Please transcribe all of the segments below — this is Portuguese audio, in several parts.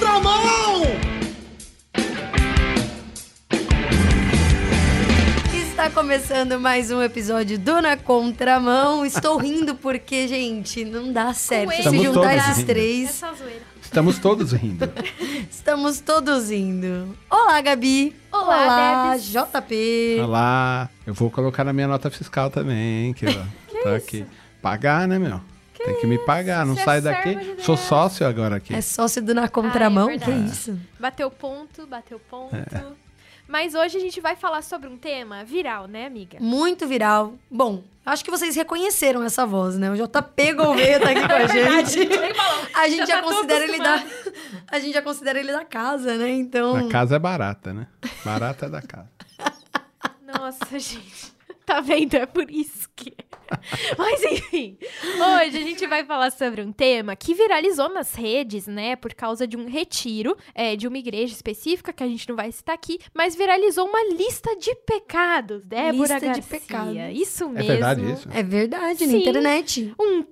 contramão! Está começando mais um episódio do Na Contramão. Estou rindo porque, gente, não dá certo. Se Estamos juntar todos esses rindo. três, É só zoeira. Estamos todos rindo. estamos todos indo. Olá, Gabi. Olá, Olá, Debs. JP. Olá, eu vou colocar na minha nota fiscal também, que, ó, tá aqui. Pagar, né, meu? Tem que me pagar, não é sai servo daqui. de Sou sócio agora aqui. É sócio do Na Contramão? Ah, é que verdade. isso? Bateu ponto, bateu ponto. É. Mas hoje a gente vai falar sobre um tema viral, né, amiga? Muito viral. Bom, acho que vocês reconheceram essa voz, né? O JP Gouveia tá aqui com a gente. A gente Já já tá considera ele da. A gente já considera ele da casa, né? Então. A casa é barata, né? Barata é da casa. Nossa, gente. Tá vendo? É por isso que. Mas enfim, hoje a gente vai falar sobre um tema que viralizou nas redes, né? Por causa de um retiro é, de uma igreja específica, que a gente não vai citar aqui, mas viralizou uma lista de pecados, Débora Lista de Garcia. pecados. Isso É mesmo. verdade isso? É verdade, na Sim. internet. Um,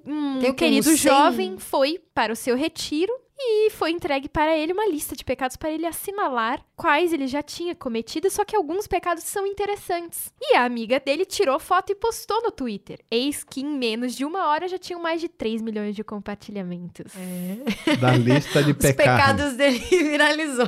um querido jovem foi para o seu retiro e foi entregue para ele uma lista de pecados para ele assinalar quais ele já tinha cometido, só que alguns pecados são interessantes. E a amiga dele tirou foto e postou no Twitter. Eis que em menos de uma hora já tinham mais de 3 milhões de compartilhamentos. É. Da lista de Os pecados. pecados dele viralizou.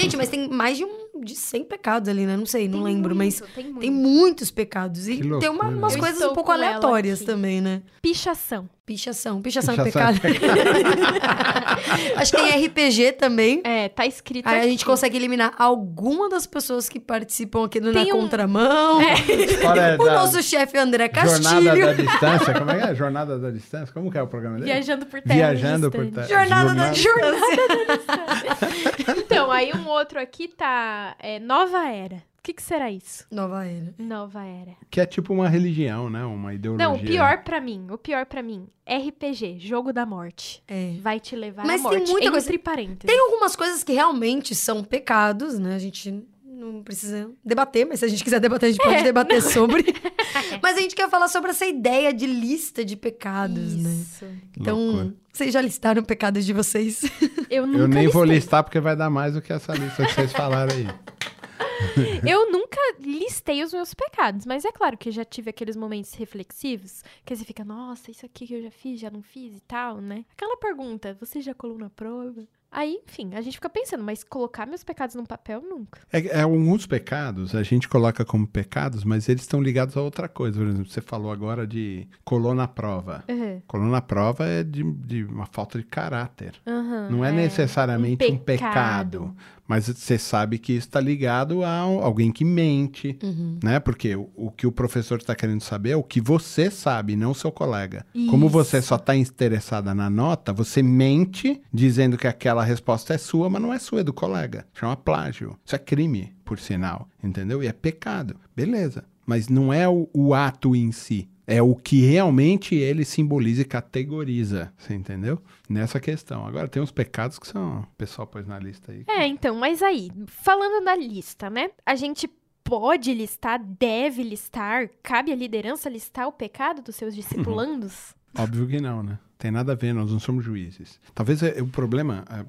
Gente, mas tem mais de, um, de 100 pecados ali, né? Não sei, não Tem lembro, mas muito, tem, muito. tem muitos pecados. E tem uma- umas Eu coisas um pouco aleatórias também, né? Pichação. Pichação. Pichação, Pichação é é pecado. Acho que tem RPG também. É, tá escrito Aí a aqui. gente consegue eliminar alguma das pessoas que participam aqui Na Tem um- Contramão. História O da nosso chefe André Castilho. Jornada da distância. Como é que é? Jornada da distância? Como que é o programa dele? Viajando por terra. Viajando por terra. Jornada da Jornada- Distância. Então, aí um outro aqui tá é, Nova Era. O que, que será isso? Nova Era. Nova Era. Que é tipo uma religião, né? Uma ideologia. Não, o pior pra mim, o pior pra mim, RPG, Jogo da Morte. É. Vai te levar Mas à tem morte. muita entre coisa- parênteses. Tem algumas coisas que realmente são pecados, né? A gente não precisa debater, mas se a gente quiser debater, a gente pode debater sobre. mas a gente quer falar sobre essa ideia de lista de pecados, né? Isso. Então, Loucura. vocês já listaram pecados de vocês? Eu nunca Eu nem vou listei. listar porque vai dar mais do que essa lista que vocês falaram aí. Eu nunca listei os meus pecados, mas é claro que já tive aqueles momentos reflexivos, que você fica, nossa, isso aqui que eu já fiz, já não fiz e tal, né? Aquela pergunta, você já colou na prova? Aí, enfim, a gente fica pensando, mas colocar meus pecados num papel, nunca. É, é, alguns pecados a gente coloca como pecados, mas eles estão ligados a outra coisa. Por exemplo, você falou agora de colou na prova. Uhum. Colou na prova é de, de uma falta de caráter. Aham, Não é, necessariamente um pecado. Mas você sabe que isso está ligado a alguém que mente, Uhum. né? Porque o, o que o professor está querendo saber é o que você sabe, não o seu colega. Como você Isso. só está interessada na nota, você mente dizendo que aquela resposta é sua, mas não é sua, é do colega. Chama plágio. Isso é crime, por sinal, entendeu? E é pecado. Beleza. Mas não é o, o ato em si. É o que realmente ele simboliza e categoriza. Você entendeu? Nessa questão. Agora, tem uns pecados que são. O pessoal pôs na lista aí. É, então, mas aí, falando da lista, né? A gente pode listar, deve listar, cabe à liderança listar o pecado dos seus discipulandos? Óbvio que não, né? Tem nada a ver, nós não somos juízes. Talvez é, o problema, é,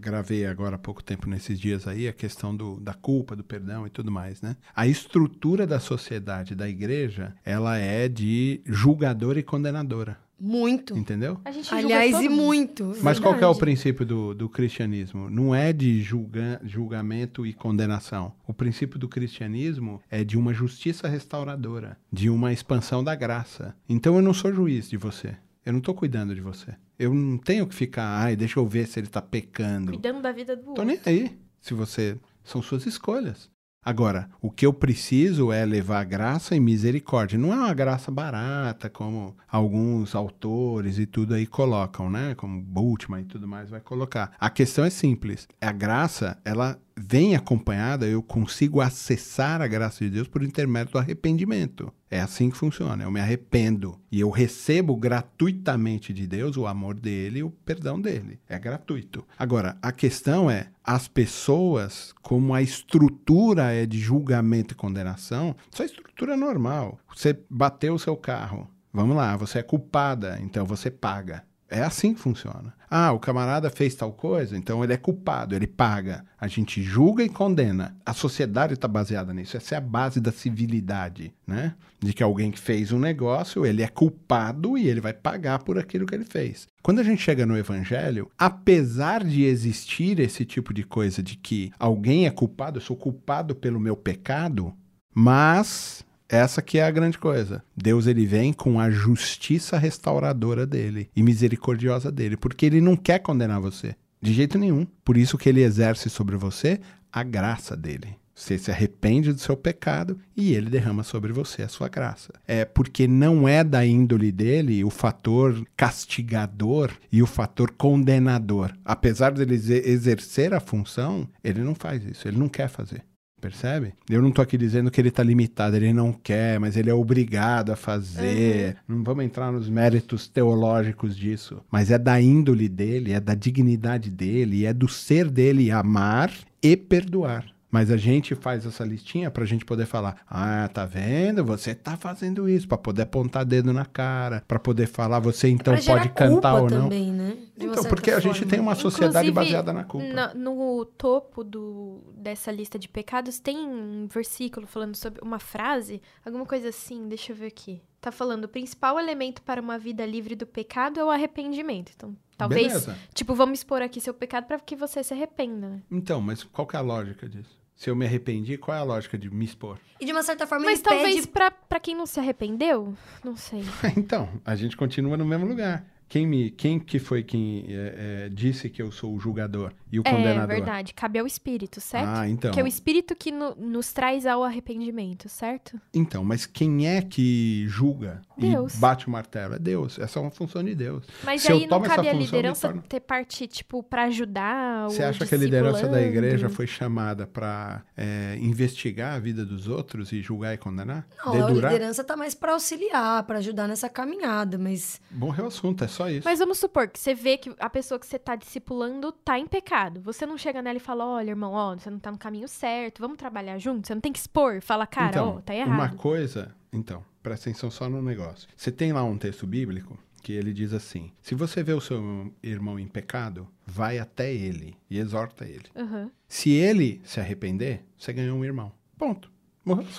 gravei agora há pouco tempo nesses dias aí, a questão do, da culpa, do perdão e tudo mais, né? A estrutura da sociedade, da igreja, ela é de julgadora e condenadora, Muito. entendeu? A gente julga Aliás, e mundo. muito. Mas qual que é o Verdade. princípio do, do cristianismo? Não é de julga, julgamento e condenação. O princípio do cristianismo é de uma justiça restauradora, de uma expansão da graça. Então eu não sou juiz de você. Eu não estou cuidando de você. Eu não tenho que ficar, ai, deixa eu ver se ele está pecando. Cuidando da vida do Tô outro. nem aí. Se você. São suas escolhas. Agora, o que eu preciso é levar graça e misericórdia. Não é uma graça barata, como alguns autores e tudo aí colocam, né? Como Bultmann e tudo mais vai colocar. A questão é simples. A graça, ela vem acompanhada, eu consigo acessar a graça de Deus por intermédio do arrependimento. É assim que funciona. Eu me arrependo e eu recebo gratuitamente de Deus o amor dele e o perdão dele. É gratuito. Agora, a questão é as pessoas, como a estrutura é de julgamento e condenação, isso é estrutura normal. Você bateu o seu carro. Vamos lá, você é culpada, então você paga. É assim que funciona. Ah, o camarada fez tal coisa, então ele é culpado, ele paga. A gente julga e condena. A sociedade está baseada nisso. Essa é a base da civilidade, né? De que alguém que fez um negócio, ele é culpado e ele vai pagar por aquilo que ele fez. Quando a gente chega no evangelho, apesar de existir esse tipo de coisa de que alguém é culpado, eu sou culpado pelo meu pecado, mas essa que é a grande coisa. Deus ele vem com a justiça restauradora dele e misericordiosa dele, porque ele não quer condenar você de jeito nenhum. Por isso que ele exerce sobre você a graça dele. Você se arrepende do seu pecado e ele derrama sobre você a sua graça. É porque não é da índole dele o fator castigador e o fator condenador. Apesar dele exercer a função, ele não faz isso, ele não quer fazer. Percebe? Eu não tô aqui dizendo que ele tá limitado, ele não quer, mas ele é obrigado a fazer. Uhum. Não vamos entrar nos méritos teológicos disso. Mas é da índole dele, é da dignidade dele, é do ser dele amar e perdoar. Mas a gente faz essa listinha para a gente poder falar: ah, tá vendo? Você tá fazendo isso, para poder apontar dedo na cara, para poder falar, você então pra pode cantar ou não. Também, né? então, porque forma. a gente tem uma sociedade Inclusive, baseada na culpa. No, no topo do, dessa lista de pecados tem um versículo falando sobre uma frase, alguma coisa assim, deixa eu ver aqui. Tá falando: o principal elemento para uma vida livre do pecado é o arrependimento. Então, talvez, Beleza. tipo, vamos expor aqui seu pecado para que você se arrependa. Né? Então, mas qual que é a lógica disso? Se eu me arrependi, qual é a lógica de me expor? E de uma certa forma Mas ele talvez pede... pra, pra quem não se arrependeu, não sei. então, a gente continua no mesmo lugar. Quem, me, quem que foi quem é, é, disse que eu sou o julgador e o é, condenador? É verdade. Cabe ao Espírito, certo? Ah, então. Que é o Espírito que no, nos traz ao arrependimento, certo? Então, mas quem é que julga Deus. e bate o martelo? É Deus. Essa é uma função de Deus. Mas Se aí não cabe a liderança torno... ter parte, tipo, para ajudar Você acha que a liderança da igreja foi chamada para é, investigar a vida dos outros e julgar e condenar? Não, Dedurar? a liderança tá mais para auxiliar, para ajudar nessa caminhada, mas... Bom assunto, é só isso. Mas vamos supor que você vê que a pessoa que você tá discipulando tá em pecado. Você não chega nela e fala: olha, irmão, ó, você não tá no caminho certo, vamos trabalhar junto. Você não tem que expor, fala, cara, então, ó, tá errado. Uma coisa, então, presta atenção só no negócio. Você tem lá um texto bíblico que ele diz assim: se você vê o seu irmão em pecado, vai até ele e exorta ele. Uhum. Se ele se arrepender, você ganhou um irmão. Ponto.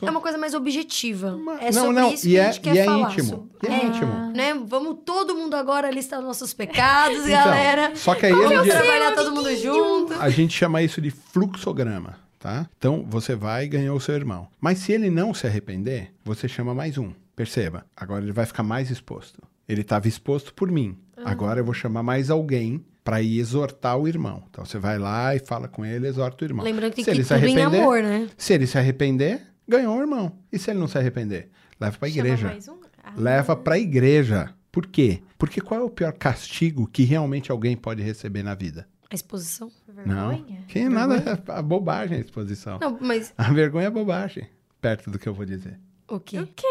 É uma coisa mais objetiva. Uma... É sobre não, isso que e a gente é, quer e é falar. Íntimo. E é, é íntimo. Né? Vamos todo mundo agora listar nossos pecados, então, galera. Só que aí Como diz... trabalhar todo mundo junto. A gente chama isso de fluxograma, tá? Então, você vai e ganhou o seu irmão. Mas se ele não se arrepender, você chama mais um. Perceba, agora ele vai ficar mais exposto. Ele estava exposto por mim. Uhum. Agora eu vou chamar mais alguém para ir exortar o irmão. Então você vai lá e fala com ele, exorta o irmão. Lembrando que se ele se arrepender, amor, né? Se ele se arrepender, ganhou um irmão. E se ele não se arrepender? Leva para a igreja. Um? Ah. Leva para a igreja. Por quê? Porque qual é o pior castigo que realmente alguém pode receber na vida? A exposição. Vergonha? Não. Que vergonha. nada, é a bobagem a exposição. Não, mas... A vergonha é bobagem, perto do que eu vou dizer. O quê? O quê?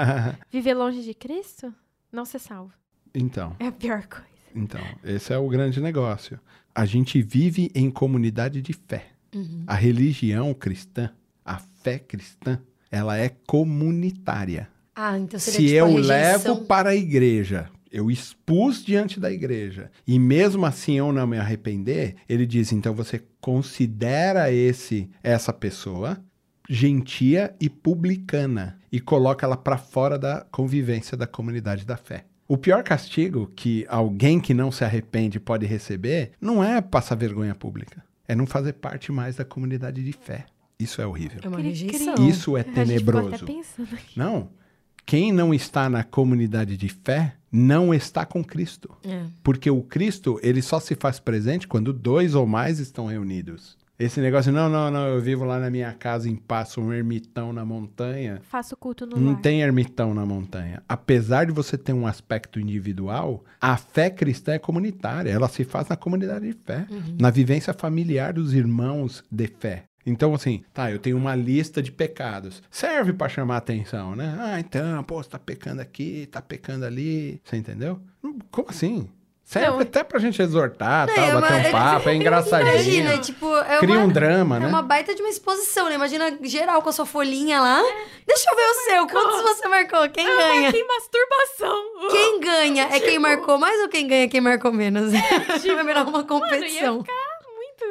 Viver longe de Cristo? Não ser salvo. Então. É a pior coisa. Então, esse é o grande negócio. A gente vive em comunidade de fé. Uhum. A religião cristã a fé cristã, ela é comunitária. Ah, então seria Se tipo eu levo para a igreja, eu expus diante da igreja, e mesmo assim eu não me arrepender, ele diz, então você considera esse essa pessoa gentia e publicana e coloca ela para fora da convivência da comunidade da fé. O pior castigo que alguém que não se arrepende pode receber não é passar vergonha pública, é não fazer parte mais da comunidade de fé. Isso é horrível. É uma rejeição. Isso é tenebroso. Não. Quem não está na comunidade de fé não está com Cristo. É. Porque o Cristo, ele só se faz presente quando dois ou mais estão reunidos. Esse negócio, não, não, não, eu vivo lá na minha casa em paz, um ermitão na montanha. Faço culto no Não lar. tem ermitão na montanha. Apesar de você ter um aspecto individual, a fé cristã é comunitária. Ela se faz na comunidade de fé, uhum. na vivência familiar dos irmãos de fé. Então, assim, tá, eu tenho uma lista de pecados. Serve para chamar atenção, né? Ah, então, pô, você tá pecando aqui, tá pecando ali. Você entendeu? Como assim? Serve Não. até pra gente exortar, Não, tal, é bater uma- um papo, é engraçadinho. Imagina, tipo, é Cria uma, um drama, é né? uma baita de uma exposição, né? Imagina geral com a sua folhinha lá. Deixa eu ver o seu. Quantos você marcou? Quem ganha? Que masturbação! Quem ganha é quem marcou mais ou quem ganha é quem marcou menos? Vai virar uma competição. Muito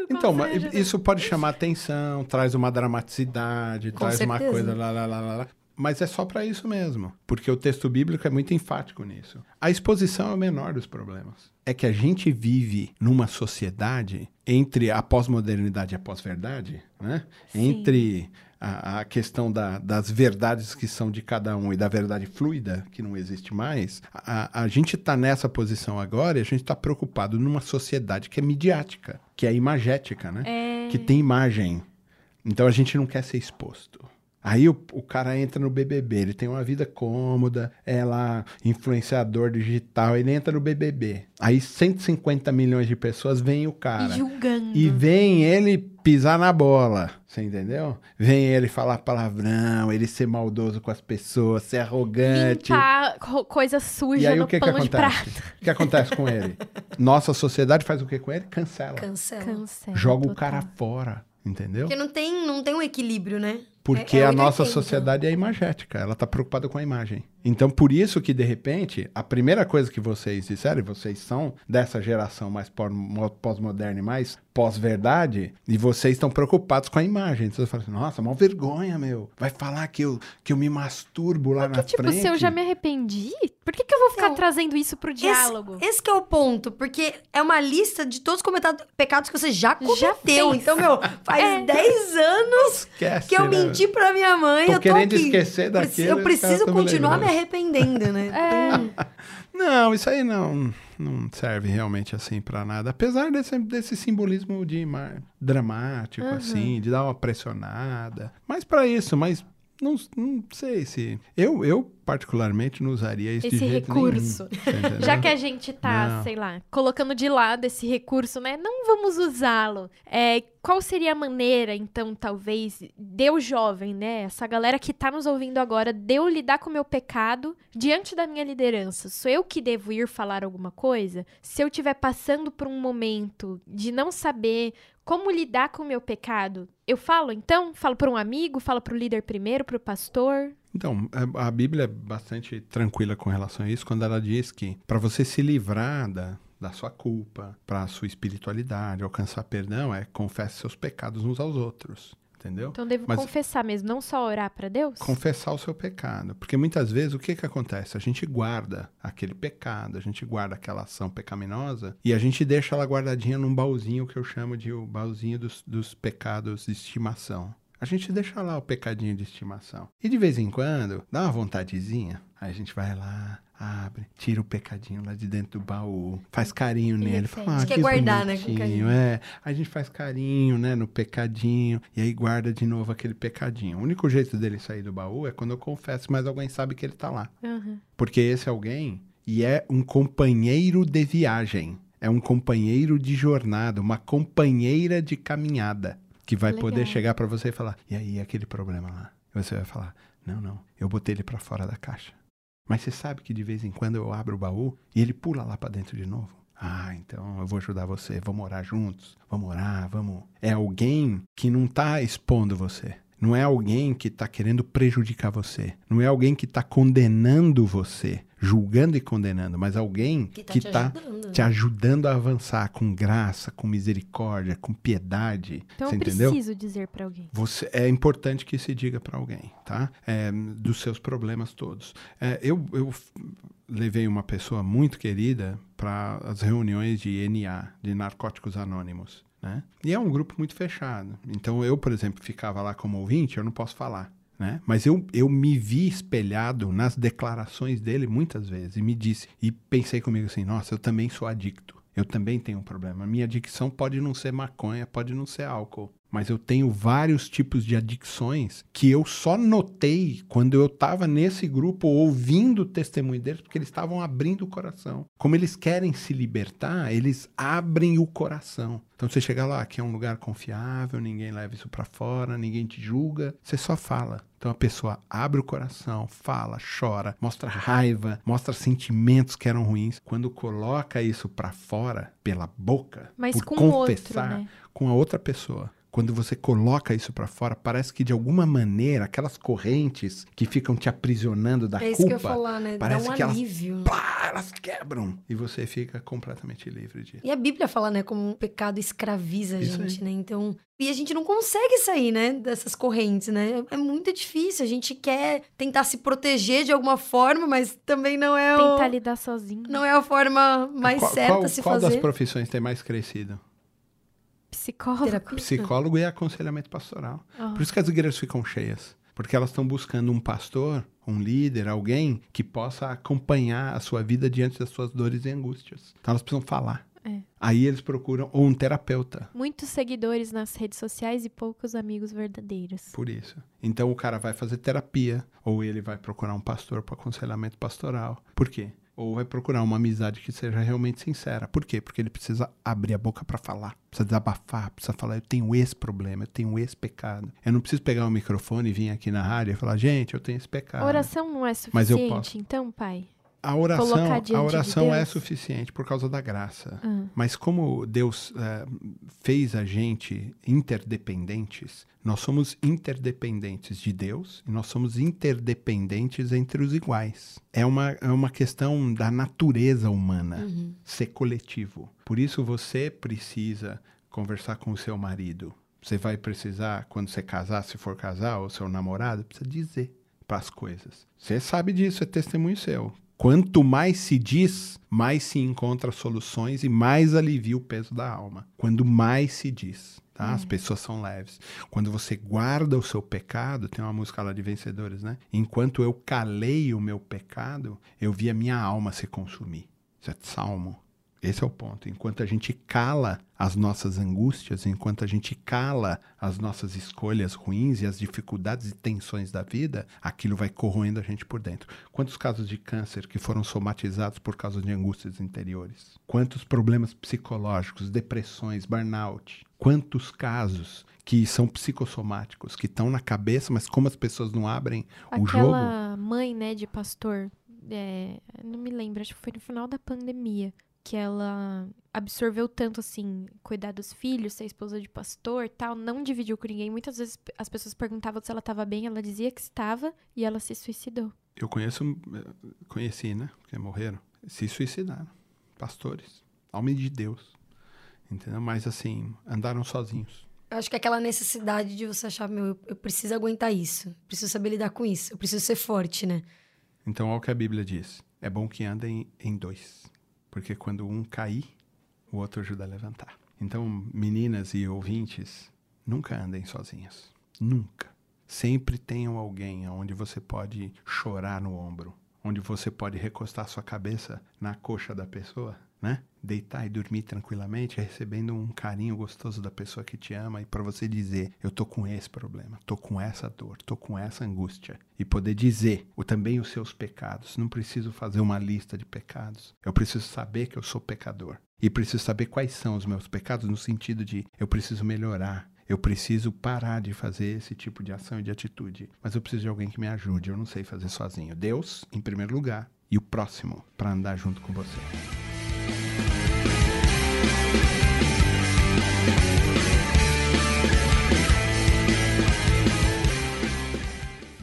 Então, mas constrangedor. isso pode chamar atenção, traz uma dramaticidade, Com traz uma certeza. coisa lá, lá, lá, lá. Mas é só pra isso mesmo, porque o texto bíblico é muito enfático nisso. A exposição é o menor dos problemas. É que a gente vive numa sociedade entre a pós-modernidade e a pós-verdade, né? Sim. Entre a, a questão da- das verdades que são de cada um e da verdade fluida, que não existe mais. A, a gente está nessa posição agora e a gente está preocupado numa sociedade que é midiática, que é imagética, né? É. que tem imagem. Então a gente não quer ser exposto. Aí o, o cara entra no BBB, ele tem uma vida cômoda, é lá influenciador digital, ele entra no BBB. Aí 150 milhões de pessoas veem o cara. Julgando. E vem ele pisar na bola, você entendeu? Vem ele falar palavrão, ele ser maldoso com as pessoas, ser arrogante. Limpar co- coisa suja E aí no o que que pano de acontece? prato. O que acontece com ele? Nossa sociedade faz o que com ele? Cancela. Cancela. Cancela, Joga o total. cara fora, entendeu? Porque não tem, não tem um equilíbrio, né? Porque É- é a 880. nossa sociedade é imagética, ela está preocupada com a imagem. Então, por isso que, de repente, a primeira coisa que vocês disseram, e vocês são dessa geração mais pó- mo- pós-moderna e mais pós-verdade, e vocês estão preocupados com a imagem. Então, você fala assim, nossa, mó vergonha, meu. Vai falar que eu, que eu me masturbo lá na Que, tipo, frente. se eu já me arrependi, por que, que eu vou ficar Então, trazendo isso pro diálogo? Esse, esse que é o ponto, porque é uma lista de todos os comentados, pecados que você já Já cometeu. fez. então, meu, faz É. 10 anos Esquece, que eu né? menti pra minha mãe. Tô eu tô querendo aqui. esquecer daquilo, Eu preciso continuar me lembrando. Arrependendo, né? É. Não, isso aí não, não serve realmente assim pra nada. Apesar desse, desse simbolismo de mar, dramático, Uhum. assim, de dar uma pressionada. Mas pra isso, mas não, não sei se. Eu, eu, particularmente, não usaria isso Esse recurso. nenhum? Já que a gente tá, Não. sei lá, colocando de lado esse recurso, né? Não vamos usá-lo. É, qual seria a maneira, então, talvez, de eu jovem, né? Essa galera que tá nos ouvindo agora, de eu lidar com o meu pecado diante da minha liderança? Sou eu que devo ir falar alguma coisa? Se eu estiver passando por um momento de não saber como lidar com o meu pecado, eu falo então? Falo para um amigo? Falo para o líder primeiro, para o pastor? Então, a a Bíblia é bastante tranquila com relação a isso quando ela diz que para você se livrar da, da sua culpa, para a sua espiritualidade, alcançar perdão, é confesse seus pecados uns aos outros. Entendeu? Então devo Mas- confessar mesmo, não só orar para Deus? confessar o seu pecado. Porque muitas vezes o que, que acontece? A gente guarda aquele pecado, a gente guarda aquela ação pecaminosa e a gente deixa ela guardadinha num baúzinho que eu chamo de o baúzinho dos, dos pecados de estimação. A gente deixa lá o pecadinho de estimação. E de vez em quando, dá uma vontadezinha, aí a gente vai lá, abre, tira o pecadinho lá de dentro do baú, faz carinho nele, fala, ah, A gente quer que guardar, né, com carinho. É, a gente faz carinho, né, no pecadinho, e aí guarda de novo aquele pecadinho. O único jeito dele sair do baú é quando eu confesso, mas alguém sabe que ele tá lá. Aham. Porque esse alguém, e é um companheiro de viagem, é um companheiro de jornada, uma companheira de caminhada, que vai Legal. poder chegar pra você e falar, e aí, aquele problema lá? Você vai falar, não, não, eu botei ele pra fora da caixa. Mas você sabe que de vez em quando eu abro o baú e ele pula lá pra dentro de novo? Ah, então eu vou ajudar você, vamos orar juntos, vamos orar, vamos. É alguém que não tá expondo você. Não é alguém que tá querendo prejudicar você. Não é alguém que tá condenando você, julgando e condenando, mas alguém Que que tá tá, te ajudando, né? te ajudando a avançar com graça, com misericórdia, com piedade. Então você eu entendeu? preciso dizer pra alguém. Você, é importante que se diga para alguém, tá? É, dos seus problemas todos. É, eu, eu levei uma pessoa muito querida para as reuniões de NA, de Narcóticos Anônimos, né? E é um grupo muito fechado. Então eu, por exemplo, ficava lá como ouvinte, eu não posso falar. Né? Mas eu, eu me vi espelhado nas declarações dele muitas vezes e me disse, e pensei comigo assim: nossa, eu também sou adicto. Eu também tenho um problema. Minha adicção pode não ser maconha, pode não ser álcool, Mas eu tenho vários tipos de adicções que eu só notei quando eu estava nesse grupo ouvindo o testemunho deles, porque eles estavam abrindo o coração. Como eles querem se libertar, eles abrem o coração. Então você chega lá, que é um lugar confiável, ninguém leva isso para fora, ninguém te julga, você só fala. Então a pessoa abre o coração, fala, chora, mostra raiva, mostra sentimentos que eram ruins. Quando coloca isso para fora pela boca, Mas por com confessar outro, né? com a outra pessoa. Quando você coloca isso para fora, parece que de alguma maneira aquelas correntes que ficam te aprisionando da É isso que eu ia culpa, falar, né? Dá parece um que elas- alívio. plá, elas quebram e você fica completamente livre disso. E a Bíblia fala, né, como um pecado escraviza a Isso gente, aí. né? Então, e a gente não consegue sair, né, dessas correntes, né? É muito difícil. A gente quer tentar se proteger de alguma forma, mas também não é o Tentar lidar sozinho. não é a forma mais qual, certa qual, a se qual das fazer. profissões tem mais crescido? Psicólogo. Terapia. Psicólogo e aconselhamento pastoral. Ah. Por isso que as igrejas ficam cheias. Porque elas estão buscando um pastor, um líder, alguém que possa acompanhar a sua vida diante das suas dores e angústias. Então elas precisam falar. É. Aí eles procuram ou um terapeuta. Muitos seguidores nas redes sociais e poucos amigos verdadeiros. Por isso. Então o cara vai fazer terapia, ou ele vai procurar um pastor para aconselhamento pastoral. Por quê? Ou vai procurar uma amizade que seja realmente sincera. Por quê? Porque ele precisa abrir a boca para falar, precisa desabafar, precisa falar: eu tenho esse problema, eu tenho esse pecado. Eu não preciso pegar o microfone e vir aqui na rádio e falar: gente, eu tenho esse pecado. A oração não é Mas eu suficiente, posso. então, pai? A oração, a de oração é Deus. suficiente por causa da graça. Ah. Mas como Deus eh, fez a gente interdependentes, nós somos interdependentes de Deus e nós somos interdependentes entre os iguais. É uma, é uma questão da natureza humana Uhum. ser coletivo. Por isso você precisa conversar com o seu marido. Você vai precisar, quando você casar, se for casar, ou seu namorado, precisa dizer para as coisas. Você sabe disso, é testemunho seu. Quanto mais se diz, mais se encontra soluções e mais alivia o peso da alma. Quando mais se diz, tá? As pessoas são leves. Quando você guarda o seu pecado, tem uma música lá de vencedores, né? Enquanto eu calei o meu pecado, eu vi a minha alma se consumir. Isso é salmo. Esse é o ponto. Enquanto a gente cala as nossas angústias, enquanto a gente cala as nossas escolhas ruins e as dificuldades e tensões da vida, aquilo vai corroendo a gente por dentro. Quantos casos de câncer que foram somatizados por causa de angústias interiores? Quantos problemas psicológicos, depressões, burnout? Quantos casos que são psicossomáticos, que estão na cabeça, mas como as pessoas não abrem o jogo? Aquela mãe, né, de pastor, é, não me lembro, acho que foi no final da pandemia, que ela absorveu tanto, assim, cuidar dos filhos, ser esposa de pastor tal, não dividiu com ninguém. Muitas vezes as pessoas perguntavam se ela estava bem, ela dizia que estava e ela se suicidou. Eu conheço, eh, conheci, né? Porque morreram. Se suicidaram. Pastores. Homem de Deus. Entendeu? Mas assim, andaram sozinhos. Eu acho que é aquela necessidade de você achar, meu, eu, eu preciso aguentar isso. Preciso saber lidar com isso. Eu preciso ser forte, né? Então, olha o que a Bíblia diz. É bom que andem em dois. Porque quando um cair, o outro ajuda a levantar. Então, meninas e ouvintes, nunca andem sozinhas. Nunca. Sempre tenham alguém onde você pode chorar no ombro. Onde você pode recostar sua cabeça na coxa da pessoa, né? Deitar e dormir tranquilamente, recebendo um carinho gostoso da pessoa que te ama e para você dizer: Eu tô com esse problema, tô com essa dor, tô com essa angústia. E poder dizer o, também os seus pecados. Não preciso fazer uma lista de pecados. Eu preciso saber que eu sou pecador. E preciso saber quais são os meus pecados, no sentido de eu preciso melhorar. Eu preciso parar de fazer esse tipo de ação e de atitude. Mas eu preciso de alguém que me ajude. Eu não sei fazer sozinho. Deus, em primeiro lugar, e o próximo, para andar junto com você.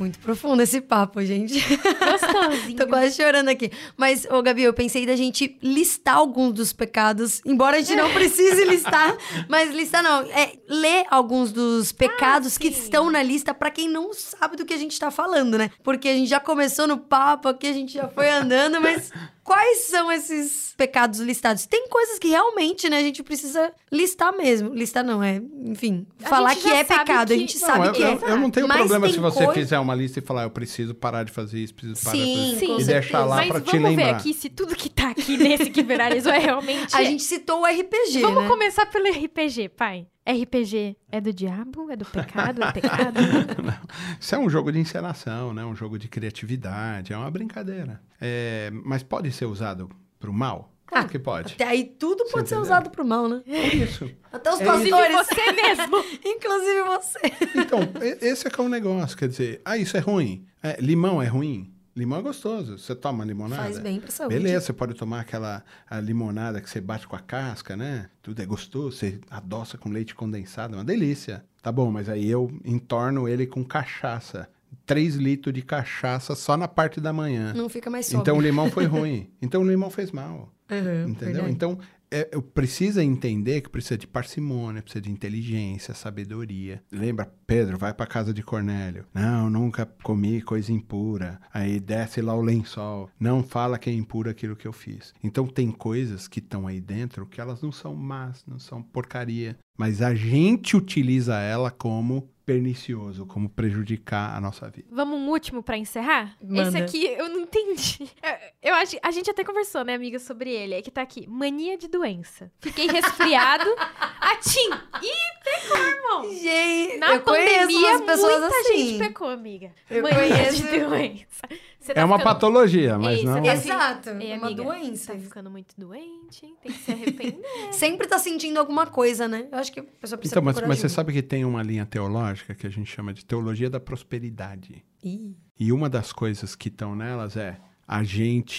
Muito profundo esse papo, gente. Gostosinho. Tô quase chorando aqui. Mas, ô Gabi, eu pensei da gente listar alguns dos pecados, embora a gente não precise listar, mas listar não. É ler alguns dos pecados que sim. estão na lista pra quem não sabe do que a gente tá falando, né? Porque a gente já começou no papo aqui, a gente já foi andando, mas quais são esses pecados listados? Tem coisas que realmente, né, a gente precisa listar mesmo. Listar não, é, enfim, A falar que é pecado, a que- gente Não, sabe eu, que eu- é. eu não tenho Mas problema se você coi- fizer uma lista e falar, eu preciso parar de fazer isso, preciso parar de Sim, fazer isso. com E certeza. deixar lá Mas pra vamos te lembrar. ver aqui se tudo que tá aqui nesse que viralizou é realmente... A gente citou o RPG, Vamos né? começar pelo RPG, pai. RPG é do diabo? É do pecado? É pecado? Isso é um jogo de encenação, né? Um jogo de criatividade, é uma brincadeira. É, mas pode ser usado pro mal? Claro Ah, que pode. Até aí tudo Você pode ser entendeu? usado pro mal, né? Por isso. Até os É pastores. você mesmo. Inclusive você. Então, e- esse é que é o negócio. Quer dizer, ah, isso é ruim. É, limão é ruim? Limão é gostoso. Você toma limonada? Faz bem pra saúde. Beleza, você pode tomar aquela a limonada que você bate com a casca, né? Tudo é gostoso, você adoça com leite condensado, é uma delícia. Tá bom, mas aí eu entorno ele com cachaça. 3 litros de cachaça só na parte da manhã. Não fica mais sóbrio. Então o limão foi ruim. Então o limão fez mal. Uhum, Entendeu? verdade. Então, é, eu precisa entender que precisa de parcimônia, precisa de inteligência, sabedoria. Lembra, Pedro, vai pra casa de Cornélio. Não, nunca comi coisa impura. Aí desce lá o lençol. Não fala que é impuro aquilo que eu fiz. Então, tem coisas que estão aí dentro que elas não são más, não são porcaria. Mas a gente utiliza ela como pernicioso, como prejudicar a nossa vida. Vamos um último pra encerrar? Manda. Esse aqui eu não entendi. Eu, eu acho, a gente até conversou, né, amiga, sobre ele. É que tá aqui, mania de doença. Fiquei resfriado. Atim! Ih, pecou, irmão! Gente, Na eu conheço pandemia, umas pessoas muita assim. gente pecou, amiga. Eu mania conheço- de doença. Tá É uma ficando- patologia, mas Ei, não... tá- Exato, é uma amiga, doença. Tá ficando muito doente, hein? Tem que se arrepender. Sempre tá sentindo alguma coisa, né? Eu acho que a pessoa precisa Então, mas, mas você sabe que tem uma linha teológica que a gente chama de teologia da prosperidade. Ih, E uma das coisas que estão nelas é a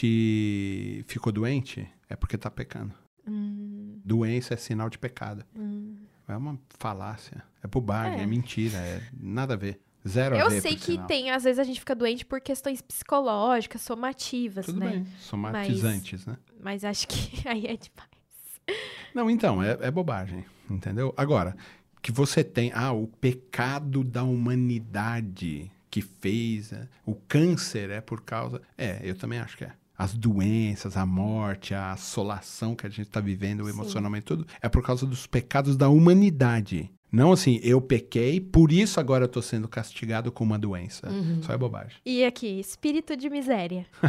gente ficou doente é porque tá pecando. Hum, Doença é sinal de pecado. hum. É uma falácia. É bobagem, é, É. mentira, é nada a ver. Zero a Eu ver. sei que sinal. tem, às vezes a gente fica doente por questões psicológicas, somativas, Tudo né? bem, somatizantes, né? Mas acho que aí é demais. Não, então, é, é bobagem, entendeu? Agora, que você tem, ah, o pecado da humanidade que fez, é, o câncer é por causa. É, eu também acho que é. As doenças, a morte, a assolação que a gente está vivendo, o Sim. emocionalmente, tudo, é por causa dos pecados da humanidade. Não assim, eu pequei, por isso agora eu tô sendo castigado com uma doença. Uhum. Só é bobagem. E aqui, espírito de miséria.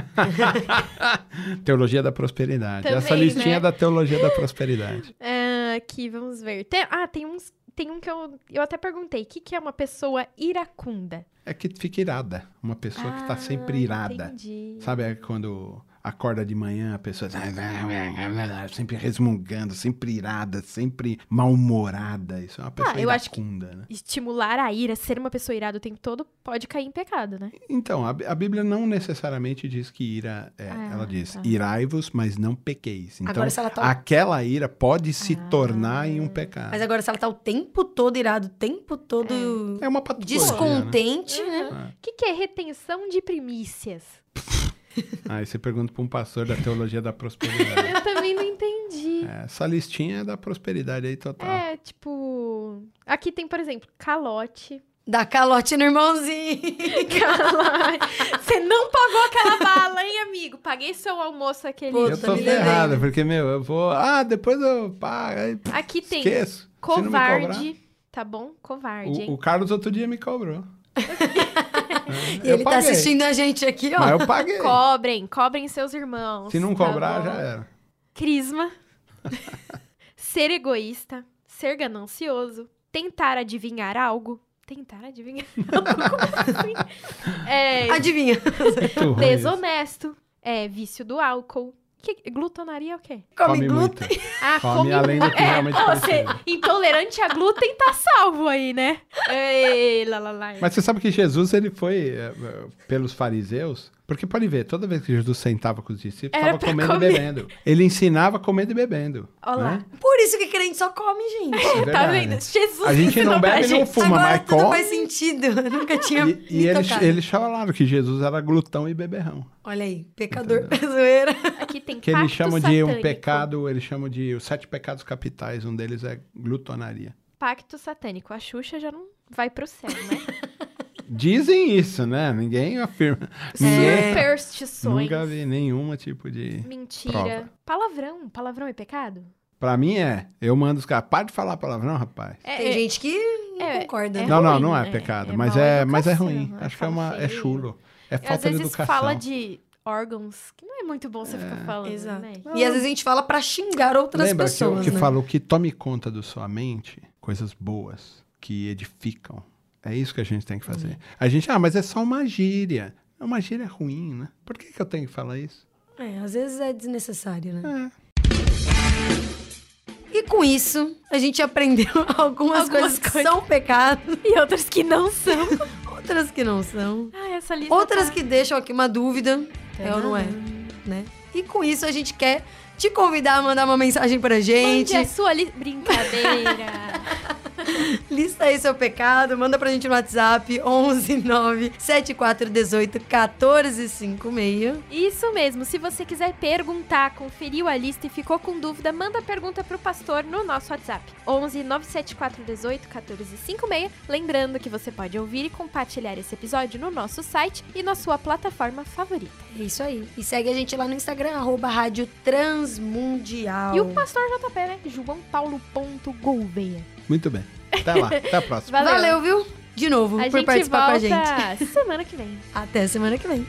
Teologia da prosperidade. Também, Essa listinha né? é da teologia da prosperidade. Ah, aqui, vamos ver. Tem- ah, tem uns. Tem um que eu, eu até perguntei. O que, que é uma pessoa iracunda? É que fica irada. Uma pessoa que tá Ah, sempre irada. Entendi. Sabe é quando acorda de manhã, a pessoa sempre resmungando, sempre irada, sempre mal-humorada. Isso é uma pessoa Ah, eu acho que- iracunda, né? Estimular a ira, ser uma pessoa irada o tempo todo, pode cair em pecado, né? Então, a, a Bíblia não necessariamente diz que ira... é, Ah, ela diz, tá. irai-vos, mas não pequeis. Então, tá- aquela ira pode se Ah. tornar em um pecado. Mas agora, se ela tá o tempo todo irado, o tempo todo É uma patologia, né? descontente, né? O que, que é retenção de primícias? Aí você pergunta para um pastor da teologia da prosperidade. Eu também não entendi. É, essa listinha é da prosperidade aí total. É, tipo. Aqui tem, por exemplo, calote. Dá calote no irmãozinho. Calote. Você não pagou aquela bala, hein, amigo? Paguei seu almoço aquele. Pô, Eu tô ferrado, porque, meu, eu vou... Ah, depois eu pago. aí Aqui tem Esqueço. Cobrar- covarde. Tá bom? Covarde, hein? O, o Carlos outro dia me cobrou. E Eu ele tá paguei, assistindo a gente aqui, ó. Mas eu paguei. Cobrem, cobrem seus irmãos. Se não tá cobrar, bom? já era. Crisma. ser egoísta. Ser ganancioso. Tentar adivinhar algo. Tentar adivinhar algo? Como assim? É, Adivinha. Desonesto. É, vício do álcool. Que, glutonaria é o quê? Come, Come glúten. muito. Ah, Come come além do que é, realmente ó, você intolerante a glúten tá salvo aí, né? Ei, lá, lá, lá. Mas você sabe que Jesus, ele foi é, é, pelos fariseus... Porque pode ver, toda vez que Jesus sentava com os discípulos, estava comendo comer. e bebendo. Ele ensinava comendo e bebendo. Olha lá. né? Por isso que crente só come, gente. É Tá vendo? Jesus A gente não bebe e não fuma, Agora mas tudo come. faz sentido. Eu nunca tinha E, e eles, eles falaram que Jesus era glutão e beberrão. Olha aí, pecador. Zoeira. Aqui tem Que eles chamam de um satânico. pecado, eles chamam de os sete pecados capitais, um deles é glutonaria. Pacto satânico. A Xuxa já não vai pro céu, né? Dizem isso, né? Ninguém afirma. Ninguém É. Superstições. nunca vi nenhuma tipo de. Mentira. Prova. Palavrão. Palavrão é pecado? Pra mim é. Eu mando os caras. Para de falar palavrão, rapaz. É, Tem é- gente que não é- concorda. é né? não, não, ruim, não é né? pecado. É mas, é, mas é ruim. é Acho que é, fala uma, é chulo. É Às falta de vezes educação. fala de órgãos que não é muito bom você ficar falando, Exato. né? E às vezes a gente fala pra xingar outras Lembra que, eu- pessoas, que né? falou que tome conta da sua mente? coisas boas que edificam. É isso que a gente tem que fazer. A gente, ah, mas é só uma gíria. É uma gíria ruim, né? Por que, que eu tenho que falar isso? É, às vezes é desnecessário, né? É. E com isso, a gente aprendeu algumas, Algumas coisas que coisas. são pecados, E outras que não são. outras que não são. Ah, essa lista Outras tá... que deixam aqui uma dúvida, é ou não é, né? E com isso a gente quer te convidar a mandar uma mensagem pra gente. Mande a sua li... Brincadeira. Lista aí seu pecado, manda pra gente no WhatsApp 11 9 7418 1456. Isso mesmo. Se você quiser perguntar, conferiu a lista e ficou com dúvida, manda a pergunta pro pastor no nosso WhatsApp. 11 974 18 1456. Lembrando que você pode ouvir e compartilhar esse episódio no nosso site e na sua plataforma favorita. É isso aí. E segue a gente lá no Instagram, arroba Rádio Transmundial. E o pastor JP, né? joãopaulo.gouveia. Muito bem. Até lá. Até a próxima. Valeu. Valeu, viu? De novo, A por gente participar volta com a gente. semana que vem. Até semana que vem.